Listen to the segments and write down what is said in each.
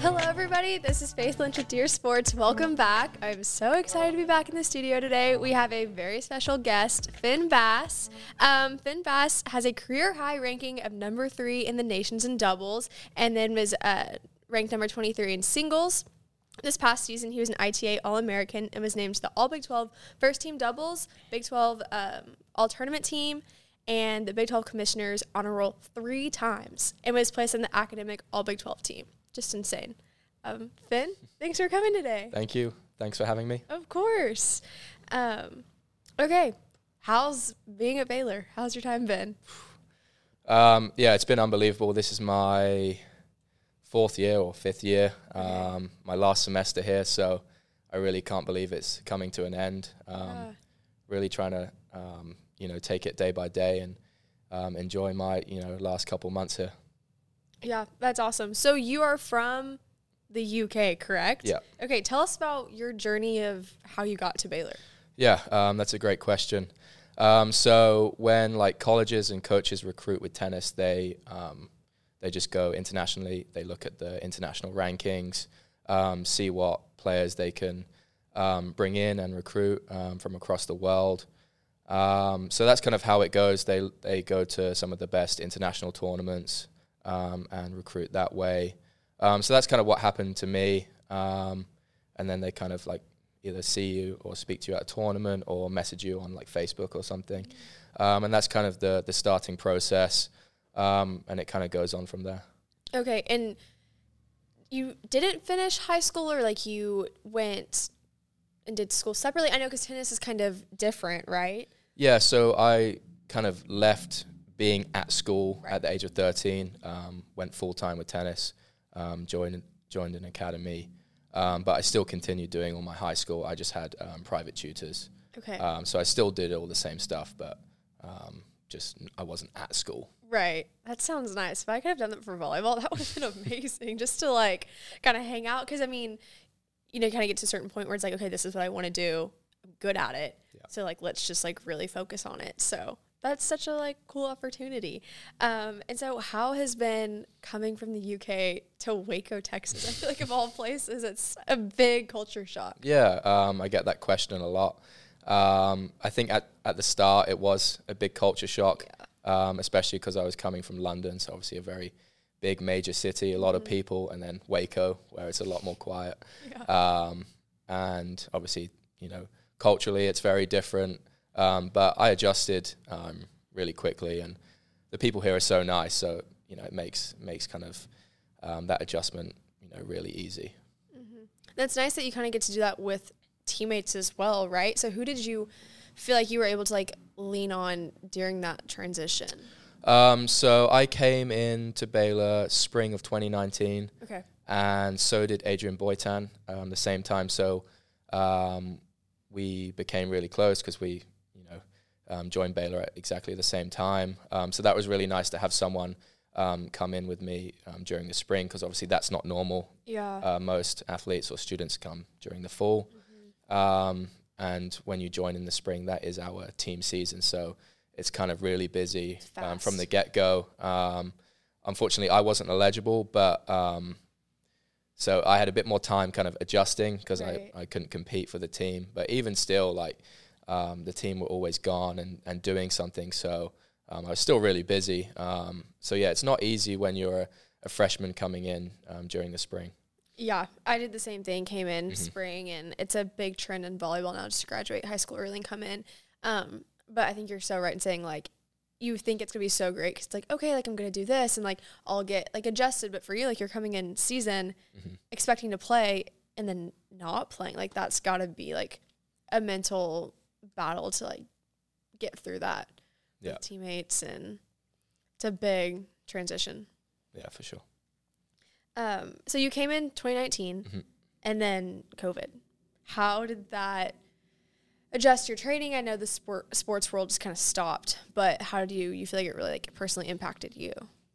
Hello, everybody. This is Faith Lynch with Dear Sports. Welcome back. I'm so excited to be back in the studio today. We have a very special guest, Finn Bass. Um, Finn Bass has a career high ranking of number three in the nations in doubles, and then was uh, ranked number 23 in singles. This past season, he was an ITA All American and was named the All Big 12 First Team Doubles, Big 12 um, All Tournament Team, and the Big 12 Commissioner's Honor Roll three times, and was placed on the Academic All Big 12 team. Just insane. Um, Finn, thanks for coming today. Thank you. Thanks for having me. Of course. Um, okay, how's being at Baylor? How's your time been? Um, yeah, it's been unbelievable. This is my fourth year or fifth year, um, my last semester here, so I really can't believe it's coming to an end. Um, Yeah. Really trying to, um, you know, take it day by day and um, enjoy my, you know, last couple months here. Yeah, that's awesome. So you are from the UK, correct? Yeah. Okay, tell us about your journey of how you got to Baylor. Yeah, um, that's a great question. Um, so when like colleges and coaches recruit with tennis, they um, they just go internationally. They look at the international rankings, um, see what players they can um, bring in and recruit um, from across the world. Um, so that's kind of how it goes. They they go to some of the best international tournaments um, and recruit that way. Um, so that's kind of what happened to me. Um, and then they kind of like either see you or speak to you at a tournament or message you on like Facebook or something. Um, and that's kind of the the starting process. Um, and it kind of goes on from there. Okay, and you didn't finish high school or like you went and did school separately? I know because tennis is kind of different, right? Yeah, so I kind of left being at school at the age of 13, um, went full time with tennis, um, joined joined an academy, um, but I still continued doing all my high school. I just had um, private tutors, Okay. um, so I still did all the same stuff, but um, just I wasn't at school. Right. That sounds nice. If I could have done that for volleyball, that would have been amazing just to like kind of hang out. Cause I mean, you know, kind of get to a certain point where it's like, okay, this is what I want to do. I'm good at it. Yeah. So like, let's just like really focus on it. So that's such a like cool opportunity. Um, and so how has been coming from the UK to Waco, Texas? I feel like of all places, it's a big culture shock. Yeah, um, I get that question a lot. Um, I think at, at the start it was a big culture shock, um, especially because I was coming from London, so obviously a very big major city, a lot of people, and then Waco, where it's a lot more quiet. Um, and obviously, you know, culturally it's very different. Um, but I adjusted um, really quickly, and the people here are so nice. So you know, it makes makes kind of um, that adjustment, you know, really easy. That's nice that you kind of get to do that with teammates as well, right? So who did you feel like you were able to like lean on during that transition? Um, so I came in to Baylor spring of 2019, Okay. and so did Adrian Boitan um, the same time. So um, we became really close because we, you know, um, joined Baylor at exactly the same time. Um, so that was really nice to have someone um, come in with me um, during the spring because obviously that's not normal. Yeah. Uh, most athletes or students come during the fall. Um, and when you join in the spring, that is our team season. So it's kind of really busy um, from the get go. Um, unfortunately, I wasn't eligible, but um, so I had a bit more time kind of adjusting because Right. I, I couldn't compete for the team. But even still, like um, the team were always gone and, and doing something. So um, I was still really busy. Um, so yeah, it's not easy when you're a, a freshman coming in um, during the spring. Yeah, I did the same thing. Came in Mm-hmm. spring, and it's a big trend in volleyball now. Just to graduate high school early and come in. Um, but I think you're so right in saying like you think it's gonna be so great because it's like okay, like I'm gonna do this and like I'll get like adjusted. But for you, like you're coming in season Mm-hmm. expecting to play and then not playing. Like that's got to be like a mental battle to like get through that Yeah. with teammates and it's a big transition. Yeah, for sure. Um, so you came in 2019 Mhm. and then COVID. How did that adjust your training? I know the sport sports world just kind of stopped, but how do you you feel like it really like personally impacted you?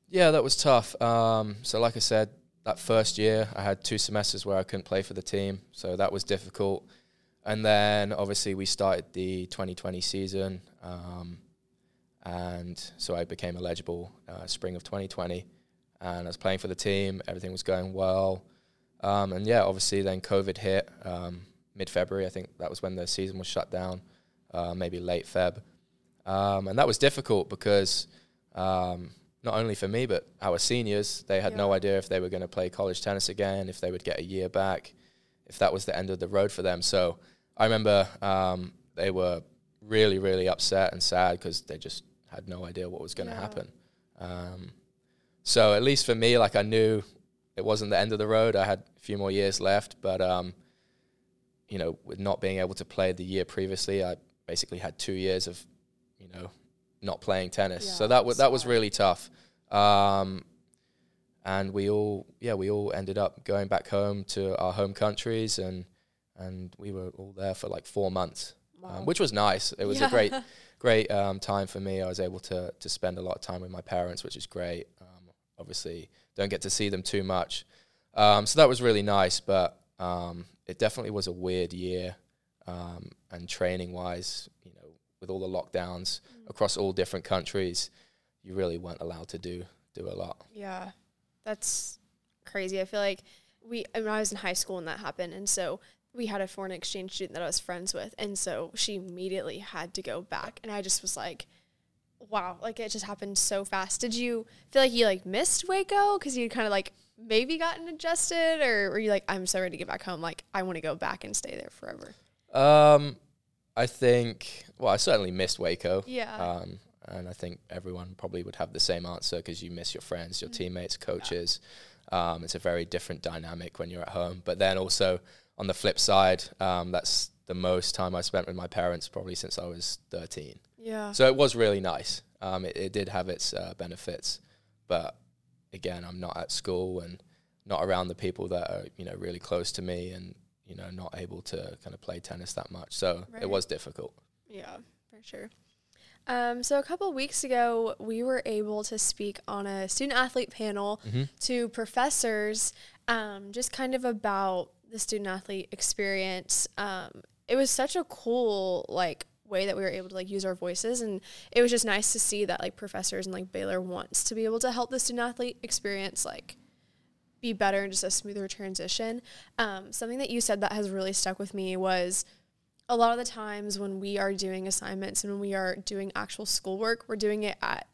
Yeah, that was tough. Um, so, like I said, that first year I had two semesters where I couldn't play for the team, so that was difficult. And then obviously we started the 2020 season, um, and so I became eligible uh, spring of 2020, and I was playing for the team. Everything was going well, um, and yeah, obviously then COVID hit um, mid February. I think that was when the season was shut down, uh, maybe late Feb, um, and that was difficult because um, not only for me but our seniors, they had yeah. no idea if they were going to play college tennis again, if they would get a year back, if that was the end of the road for them. So I remember um, they were really, really upset and sad because they just had no idea what was going to yeah. happen. Um, so at least for me, like I knew it wasn't the end of the road. I had a few more years left, but um, you know, with not being able to play the year previously, I basically had two years of, you know, not playing tennis. Yeah, so that was that was really tough. Um, and we all, yeah, we all ended up going back home to our home countries, and and we were all there for like four months, um, wow. um, which was nice. It was yeah. a great, great um, time for me. I was able to to spend a lot of time with my parents, which is great. Um, obviously, don't get to see them too much, um, so that was really nice. But um, it definitely was a weird year, and training wise, you know, with all the lockdowns mm. across all different countries, you really weren't allowed to do do a lot. Yeah, that's crazy. I feel like we I, mean, I was in high school when that happened, and so we had a foreign exchange student that I was friends with, and so she immediately had to go back, and I just was like, "Wow!" Like it just happened so fast. Did you feel like you like missed Waco because you kind of like maybe gotten adjusted, or were you like, "I'm so ready to get back home. Like I want to go back and stay there forever." Um, I think. Well, I certainly missed Waco. Yeah. Um, and I think everyone probably would have the same answer because you miss your friends, your mm-hmm. teammates, coaches. Yeah. Um, it's a very different dynamic when you're at home. But then also on the flip side, um, that's the most time I spent with my parents probably since I was 13. Yeah. So it was really nice. Um, it, it, did have its uh, benefits, but again, I'm not at school and not around the people that are you know really close to me, and you know not able to kind of play tennis that much. So right. it was difficult. Yeah, for sure. Um, so a couple weeks ago, we were able to speak on a student athlete panel mm-hmm. to professors, um, just kind of about the student athlete experience. Um, it was such a cool like way that we were able to like use our voices and it was just nice to see that like professors and like Baylor wants to be able to help the student athlete experience like be better and just a smoother transition. Um, something that you said that has really stuck with me was a lot of the times when we are doing assignments and when we are doing actual schoolwork, we're doing it at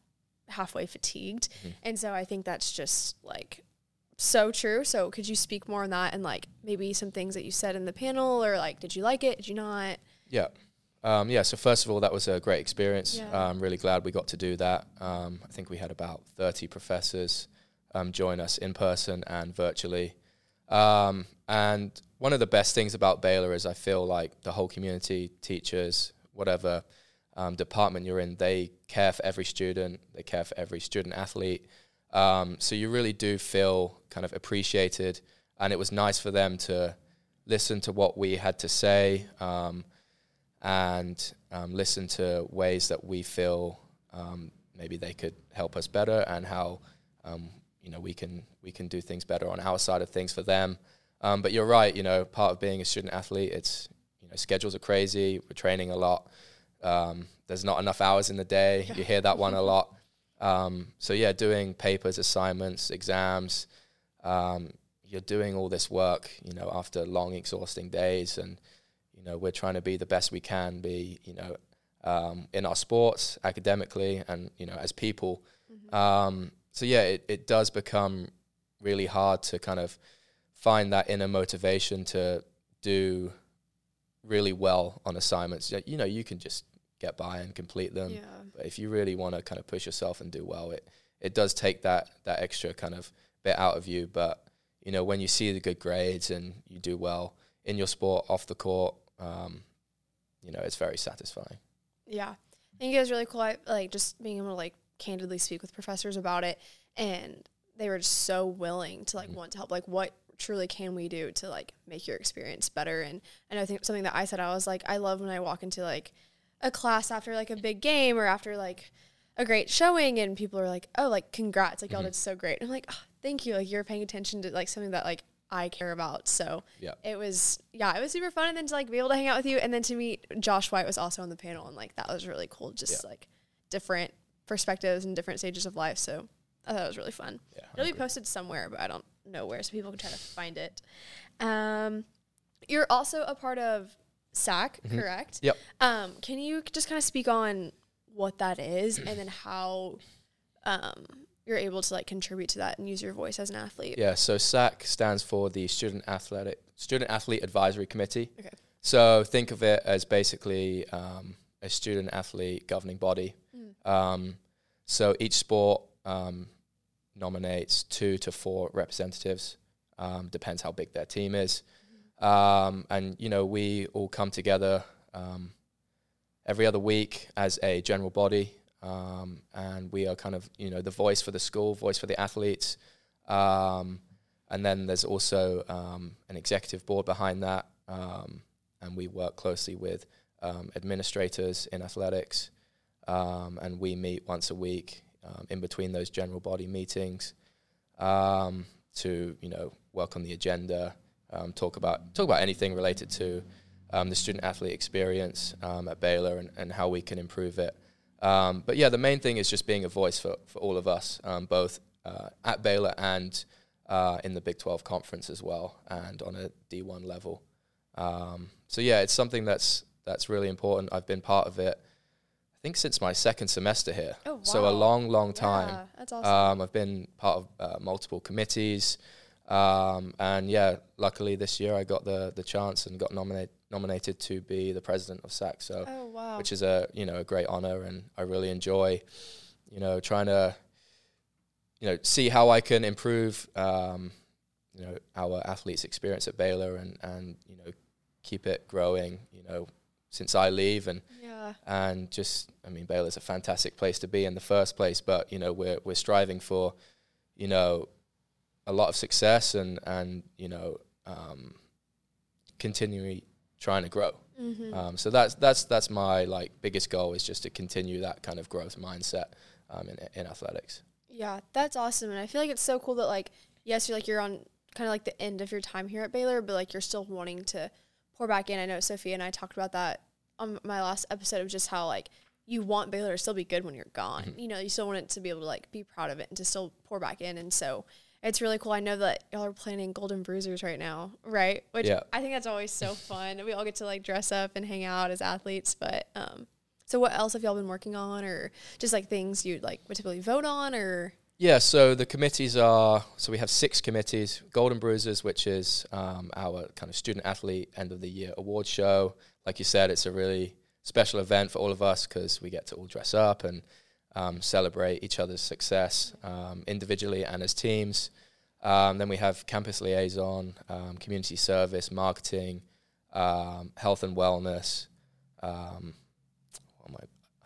halfway fatigued. Mm-hmm. And so I think that's just like so true. So could you speak more on that and like maybe some things that you said in the panel or like did you like it? Did you not? Yeah. Um, yeah, so first of all, that was a great experience. Yeah. I'm really glad we got to do that. Um, I think we had about 30 professors um, join us in person and virtually. Um, and one of the best things about Baylor is I feel like the whole community, teachers, whatever um, department you're in, they care for every student, they care for every student athlete. Um, so you really do feel kind of appreciated, and it was nice for them to listen to what we had to say um, and um, listen to ways that we feel um, maybe they could help us better and how um, you know we can we can do things better on our side of things for them. Um, but you're right. You know, part of being a student athlete, it's you know schedules are crazy. We're training a lot. Um, there's not enough hours in the day. You hear that one a lot. Um, so yeah, doing papers, assignments, exams. Um, you're doing all this work, you know, after long, exhausting days, and you know we're trying to be the best we can be, you know, um, in our sports, academically, and you know as people. Mm-hmm. Um, so yeah, it, it does become really hard to kind of find that inner motivation to do really well on assignments. You know, you can just get by and complete them. Yeah. But if you really want to kind of push yourself and do well, it it does take that that extra kind of bit out of you. But you know, when you see the good grades and you do well in your sport off the court, um, you know, it's very satisfying. Yeah, I think it was really cool. I, like just being able to like candidly speak with professors about it, and they were just so willing to like mm-hmm. want to help. Like, what truly can we do to like make your experience better? And and I think something that I said I was like I love when I walk into like a class after like a big game or after like a great showing and people are like, "Oh, like congrats. Like mm-hmm. y'all did so great." And I'm like, oh, "Thank you. Like you're paying attention to like something that like I care about." So, yeah. It was yeah, it was super fun and then to like be able to hang out with you and then to meet Josh White was also on the panel and like that was really cool just yeah. like different perspectives and different stages of life. So I thought it was really fun. Yeah, It'll be posted somewhere, but I don't know where, so people can try to find it. Um, you're also a part of SAC, Mhm. correct? Yep. Um, can you just kind of speak on what that is and then how um, you're able to like contribute to that and use your voice as an athlete? Yeah, so SAC stands for the Student Athletic Student Athlete Advisory Committee. Okay. So think of it as basically um, a student athlete governing body. Mm. Um, so each sport um, nominates two to four representatives. Um, depends how big their team is, um, and you know we all come together um, every other week as a general body, um, and we are kind of you know the voice for the school, voice for the athletes, um, and then there's also um, an executive board behind that, um, and we work closely with um, administrators in athletics, and we meet once a week in between those general body meetings to you know work on the agenda, talk about talk about anything related to um, the student athlete experience um, at Baylor and, and how we can improve it. Um, but yeah, the main thing is just being a voice for, for all of us, um, both uh, at Baylor and uh, in the Big 12 conference as well, and on a D1 level. Um, so yeah, it's something that's that's really important. I've been part of it, I think, since my second semester here. Oh, wow. So a long, long time. Yeah, that's awesome. Um, I've been part of uh, multiple committees, um, and yeah, luckily this year I got the the chance and got nominated nominated to be the president of SAC. So, oh wow. which is a you know a great honor, and I really enjoy, you know, trying to, you know, see how I can improve, um, you know, our athletes' experience at Baylor, and and you know, keep it growing. You know, since I leave and yeah. and just I mean Baylor's a fantastic place to be in the first place, but you know we're we're striving for you know a lot of success and and you know um, continually trying to grow. Mm-hmm. Um, so that's that's that's my like biggest goal is just to continue that kind of growth mindset um, in in athletics. Yeah, that's awesome, and I feel like it's so cool that like yes, you're like you're on kind of like the end of your time here at Baylor, but like you're still wanting to pour back in. I know Sophia and I talked about that on my last episode of just how like you want Baylor to still be good when you're gone. Mhm. You know, you still want it to be able to like be proud of it and to still pour back in, and so. It's really cool. I know that y'all are planning Golden Bruisers right now, right? Which Yeah. I think that's always so fun. We all get to like dress up and hang out as athletes. But um, so what else have y'all been working on, or just like things you'd like would typically vote on, or Yeah, so the committees are so we have six committees. Golden Bruisers, which is um, our kind of student athlete end of the year award show. Like you said, it's a really special event for all of us because we get to all dress up and um, celebrate each other's success um, individually and as teams. Um, then we have campus liaison, um, community service, marketing, um, health and wellness. Um,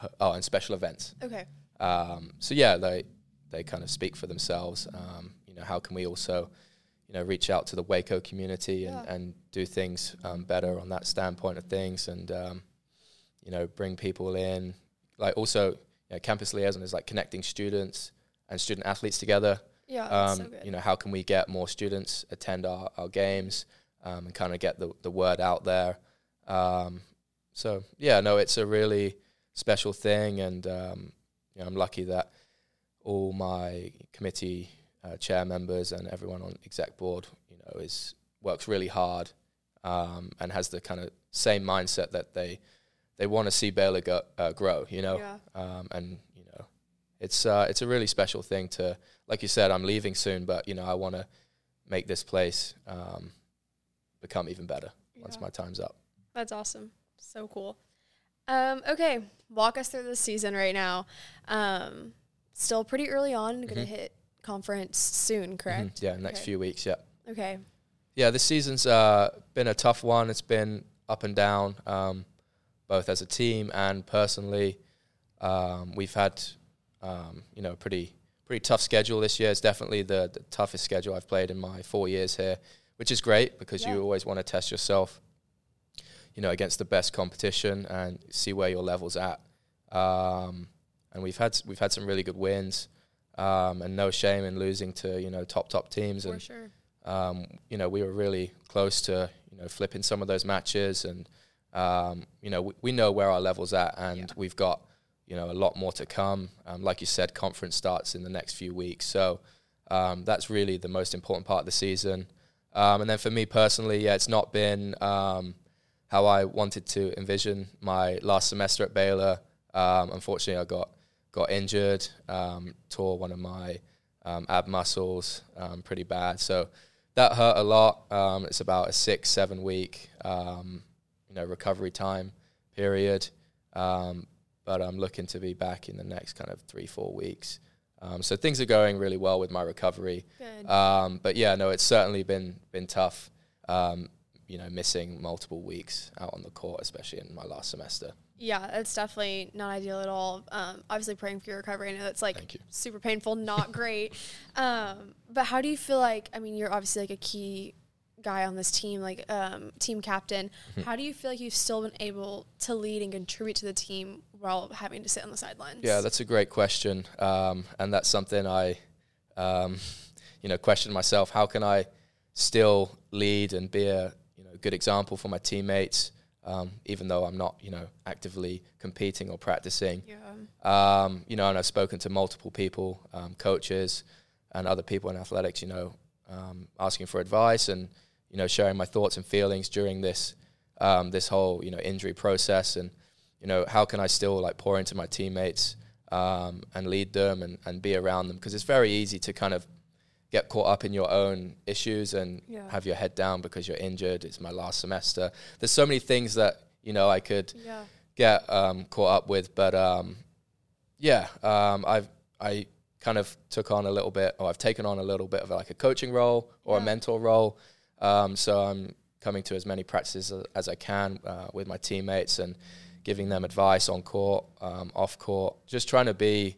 I- oh, and special events. okay, Um, so yeah, they they kind of speak for themselves. Um, you know, how can we also, you know, reach out to the Waco community and, Yeah. and do things um, better on that standpoint of things, and um, you know, bring people in. Like also, you know, campus liaison is like connecting students and student athletes together. yeah, Um, so good. you know, how can we get more students attend our, our games um, and kind of get the, the word out there? Um, so yeah, no, it's a really special thing, and um, you know, I'm lucky that all my committee uh, chair members and everyone on exec board, you know, is works really hard um, and has the kind of same mindset that they they want to see Baylor go, uh, grow. You know, yeah, um, and you know, it's uh, it's a really special thing to, like you said, I'm leaving soon, but you know, I want to make this place um, become even better once my time's up. that's awesome. So cool. Um, okay, walk us through the season right now. Um, still pretty early on. Going to Mhm. hit conference soon, correct? Mhm. Yeah, next Okay. few weeks. Yeah, Okay. yeah. This season's uh, been a tough one. It's been up and down, um, both as a team and personally. Um, we've had, um, you know, a pretty pretty tough schedule this year. It's definitely the, the toughest schedule I've played in my four years here, which is great because Yeah. you always want to test yourself, you know, against the best competition and see where your level's at. Um, and we've had we've had some really good wins, um, and no shame in losing to you know top top teams For and sure. um, you know, we were really close to, you know, flipping some of those matches. And, um, you know, we, we know where our level's at and Yeah. we've got you know, a lot more to come. Um, like you said, conference starts in the next few weeks, so um, that's really the most important part of the season. Um, and then for me personally, yeah, it's not been um, how I wanted to envision my last semester at Baylor. Um, unfortunately, I got got injured, um, tore one of my um, ab muscles um, pretty bad, so that hurt a lot. Um, it's about a six seven week um, you know recovery time period, but I'm looking to be back in the next kind of three four weeks. so things are going really well with my recovery. but yeah, no, it's certainly been been tough you know, missing multiple weeks out on the court, especially in my last semester. Yeah, it's definitely not ideal at all. Um, obviously, praying for your recovery. I know it's like super painful, not great. Um, but how do you feel like? I mean, you're obviously like a key guy on this team, like um, team captain. Mm-hmm. How do you feel like you've still been able to lead and contribute to the team while having to sit on the sidelines? Yeah, that's a great question, um, and that's something I, um, you know, question myself. How can I still lead and be a you know good example for my teammates, um, even though I'm not, you know, actively competing or practicing. Yeah. Um, you know, and I've spoken to multiple people, um, coaches, and other people in athletics. You know, um, asking for advice and you know sharing my thoughts and feelings during this um, this whole you know injury process, and you know how can I still like pour into my teammates um, and lead them and, and be around them because it's very easy to kind of get caught up in your own issues and yeah. have your head down because you're injured. It's my last semester. There's so many things that you know I could yeah. get um, caught up with, but um, yeah, um, I've I kind of took on a little bit, or I've taken on a little bit of like a coaching role or yeah. a mentor role. Um, so I'm coming to as many practices as, I can uh, with my teammates and giving them advice on court, um, off court, just trying to be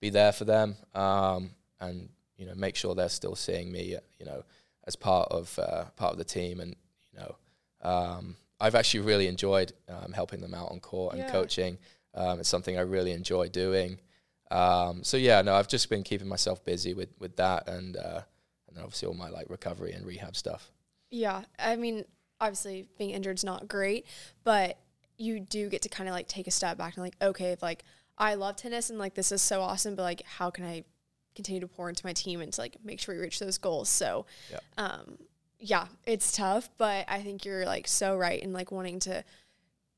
be there for them um, and you know make sure they're still seeing me you know as part of uh, part of the team and you know um, I've actually really enjoyed um, helping them out on court and yeah. coaching um, it's something I really enjoy doing um, so yeah no I've just been keeping myself busy with with that and uh, and then obviously all my like recovery and rehab stuff yeah I mean obviously being injured is not great but you do get to kind of like take a step back and like okay if like I love tennis and like this is so awesome but like how can I continue to pour into my team and to like make sure we reach those goals. So, yeah. um, yeah, it's tough, but I think you're like so right in like wanting to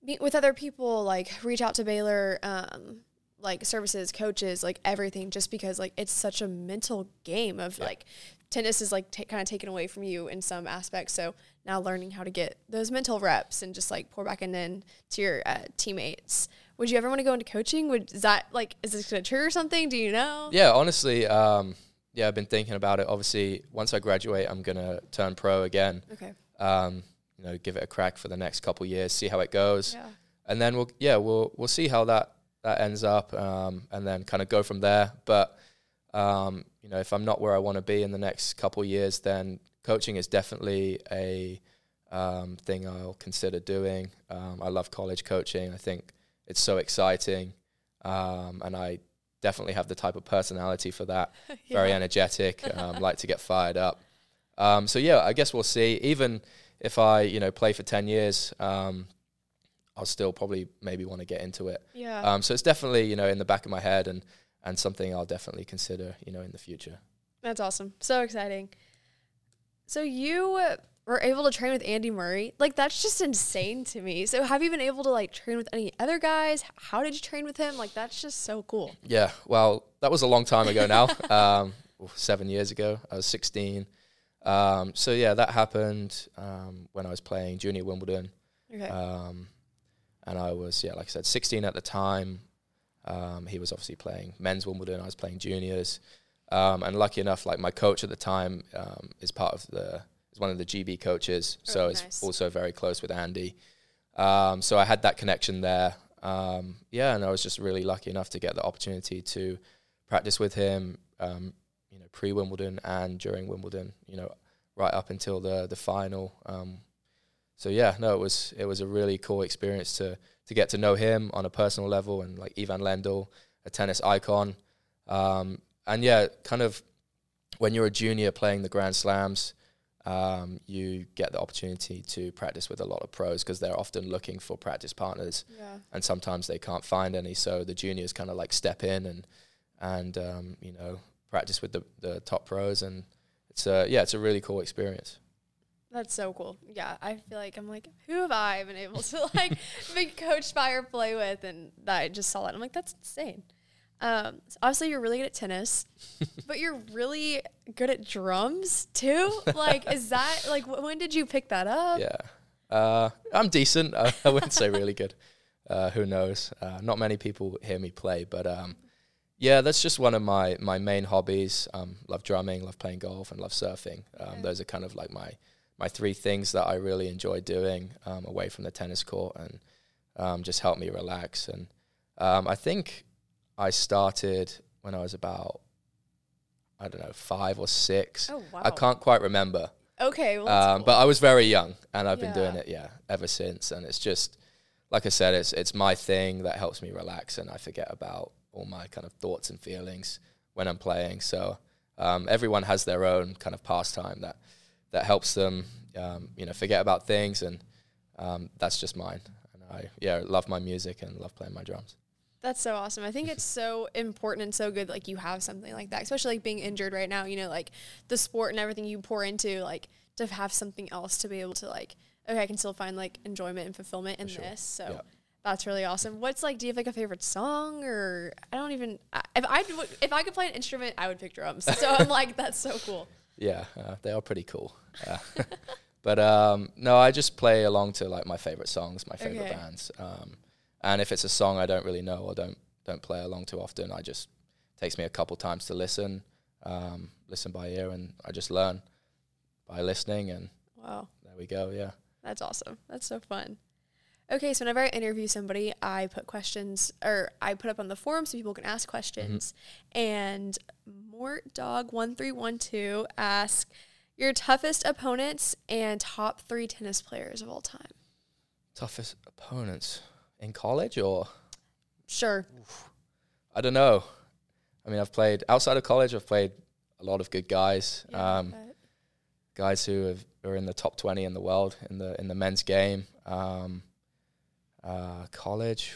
meet with other people, like reach out to Baylor, um, like services, coaches, like everything, just because like it's such a mental game of yeah. like tennis is like t- kind of taken away from you in some aspects. So now learning how to get those mental reps and just like pour back in, in to your uh, teammates would you ever want to go into coaching? Would is that like is this gonna trigger something? Do you know? Yeah, honestly, um, yeah, I've been thinking about it. Obviously, once I graduate, I'm gonna turn pro again. Okay. Um, you know, give it a crack for the next couple years, see how it goes, yeah. and then we'll yeah we'll we'll see how that that ends up, um, and then kind of go from there. But um, you know, if I'm not where I want to be in the next couple years, then coaching is definitely a um, thing I'll consider doing. Um, I love college coaching. I think it's so exciting, um, and I definitely have the type of personality for that. yeah. Very energetic, um, like to get fired up. Um, so yeah, I guess we'll see. Even if I, you know, play for ten years, um, I'll still probably maybe want to get into it. Yeah. Um, so it's definitely you know in the back of my head and and something I'll definitely consider you know in the future. That's awesome. So exciting. So you were able to train with Andy Murray. Like that's just insane to me. So have you been able to like train with any other guys? How did you train with him? Like that's just so cool. Yeah. Well, that was a long time ago now. um, seven years ago. I was 16. Um, so yeah, that happened um, when I was playing junior Wimbledon. Okay. Um, and I was yeah, like I said, 16 at the time. Um, he was obviously playing men's Wimbledon. I was playing juniors. Um, and lucky enough, like my coach at the time is part of the is one of the GB coaches, oh, so nice. it's also very close with Andy. Um, so I had that connection there. Um, yeah, and I was just really lucky enough to get the opportunity to practice with him, um, you know, pre Wimbledon and during Wimbledon, you know, right up until the the final. So yeah, no, it was it was a really cool experience to to get to know him on a personal level and like Ivan Lendl, a tennis icon, um, and yeah, kind of when you're a junior playing the Grand Slams um, you get the opportunity to practice with a lot of pros because they're often looking for practice partners, Yeah. and sometimes they can't find any. So the juniors kind of like step in and and um, you know practice with the the top pros, and it's a yeah, it's a really cool experience. That's so cool. Yeah, I feel like I'm like, who have I been able to like be coached by or play with? And that I just saw that. I'm like, that's insane. Um, so obviously, you're really good at tennis, but you're really good at drums too. Like, is that like wh- when did you pick that up? Yeah, uh, I'm decent. I, I wouldn't say really good. Uh, who knows? Uh, not many people hear me play, but um, yeah, that's just one of my my main hobbies. Um, love drumming, love playing golf, and love surfing. Um, Okay. Those are kind of like my my three things that I really enjoy doing um, away from the tennis court, and um, just help me relax. And um, I think I started when I was about I don't know five or six. Oh wow. I can't quite remember. Okay. Well, Um, cool. But I was very young, and I've been doing it, yeah, ever since. And it's just, like I said, it's it's my thing that helps me relax, and I forget about all my kind of thoughts and feelings when I'm playing. So um, everyone has their own kind of pastime that that helps them, um, you know, forget about things, and um, that's just mine. And I, yeah, love my music and love playing my drums. That's so awesome. I think it's so important and so good like you have something like that, especially like being injured right now, you know, like the sport and everything you pour into like to have something else to be able to like okay, I can still find like enjoyment and fulfillment in sure. this. So Yeah. that's really awesome. What's like do you have like a favorite song or I don't even I- if I if I could play an instrument, I would pick drums. So I'm like that's so cool. Yeah, uh, they are pretty cool. Uh, but um, no, I just play along to like my favorite songs, my favorite Okay. bands. Um, and if it's a song I don't really know or don't don't play along too often, I just takes me a couple times to listen, um, listen by ear, and I just learn by listening. And Wow. there we go. Yeah. That's awesome. That's so fun. Okay, so whenever I interview somebody, I put questions or I put up on the forum so people can ask questions. And Mort Dog one three one two ask your toughest opponents and top three tennis players of all time. Toughest opponents in college or Sure. I don't know. I mean, I've played outside of college. I've played a lot of good guys. Yeah, um, guys who have, are in the top 20 in the world in the in the men's game. Um, uh, college.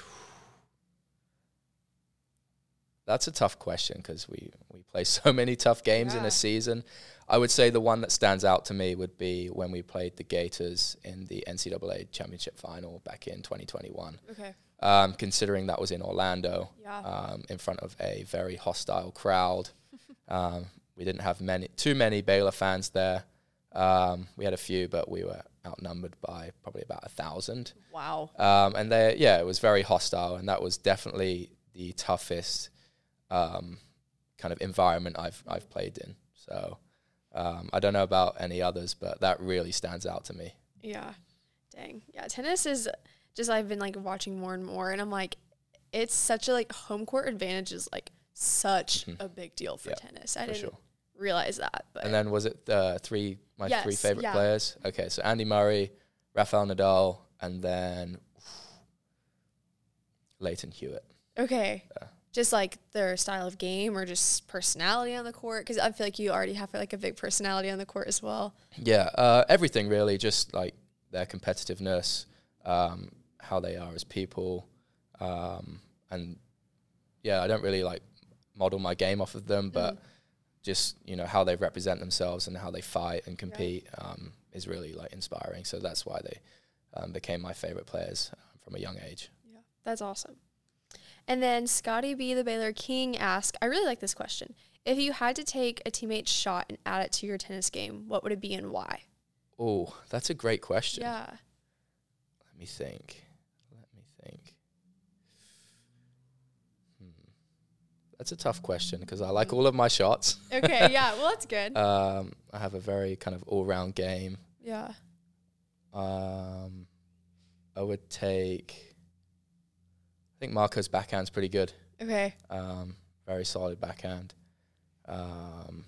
That's a tough question because we, we play so many tough games in a season. I would say the one that stands out to me would be when we played the Gators in the NCAA championship final back in 2021. okay. Um, considering that was in Orlando, Yeah. um, in front of a very hostile crowd. um, we didn't have many, too many Baylor fans there. Um, we had a few, but we were outnumbered by probably about a thousand. Wow. Um, and they, yeah, it was very hostile, and that was definitely the toughest um, kind of environment I've I've played in. So um, I don't know about any others, but that really stands out to me. Yeah. Dang. Yeah, tennis is just I've been like watching more and more and I'm like it's such a like home court advantage is like such Mhm. a big deal for Yeah, tennis. I for didn't sure. Realize that. But And then was it uh, three my three favorite yeah. players? Okay, so Andy Murray, Rafael Nadal, and then Lleyton Hewitt. okay. Yeah. Just like their style of game or just personality on the court because I feel like you already have like a big personality on the court as well. Yeah, uh, everything really, just like their competitiveness, um, how they are as people, um, and yeah, I don't really like model my game off of them, but Mm. Just you know how they represent themselves and how they fight and compete um, is really like inspiring. So that's why they um, became my favorite players um, from a young age. Yeah. That's awesome. And then Scotty B, the Baylor King, asked, I really like this question. If you had to take a teammate's shot and add it to your tennis game, what would it be and why? Oh, that's a great question. Yeah. Let me think. Let me think. Hmm. That's a tough question because I like all of my shots. Okay. Yeah. Well, that's good. Um, I have a very kind of all-round game. yeah. Um, I would take. I think Marco's backhand's pretty good. Okay. Um, very solid backhand. Um,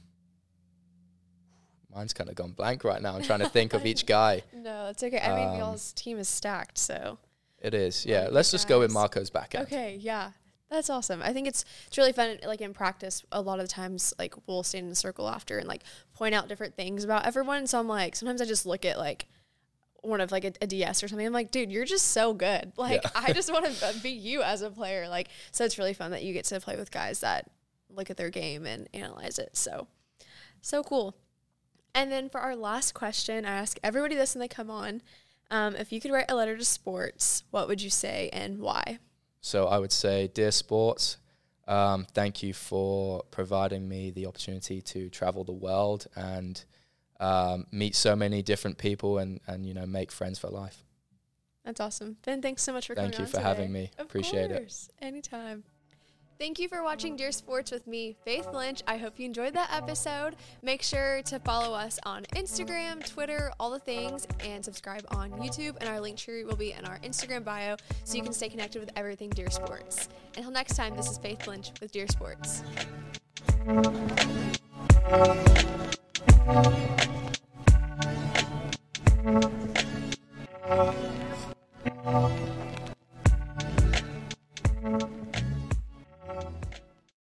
mine's kind of gone blank right now. I'm trying to think of each guy. No, it's okay. I mean, Um, y'all's team is stacked, so. It is, yeah. Let's just go with Marco's backhand. Okay. Yeah. That's awesome. I think it's it's really fun. Like in practice, a lot of the times, like we'll stand in a circle after and like point out different things about everyone. So I'm like, sometimes I just look at like one of like a, a DS or something. I'm like, dude, you're just so good. Like Yeah. I just want to be you as a player. Like so, it's really fun that you get to play with guys that look at their game and analyze it. So so cool. And then for our last question, I ask everybody this when they come on. Um, if you could write a letter to sports, what would you say and why? So I would say, dear sports, um, thank you for providing me the opportunity to travel the world and um, meet so many different people and, and you know make friends for life. That's awesome. Ben, thanks so much for Thank coming Thank you for having me. Of Appreciate it. course. Anytime. Thank you for watching Dear Sports with me, Faith Lynch. I hope you enjoyed that episode. Make sure to follow us on Instagram, Twitter, all the things, and subscribe on YouTube. And our link tree will be in our Instagram bio so you can stay connected with everything Dear Sports. Until next time, this is Faith Lynch with Dear Sports.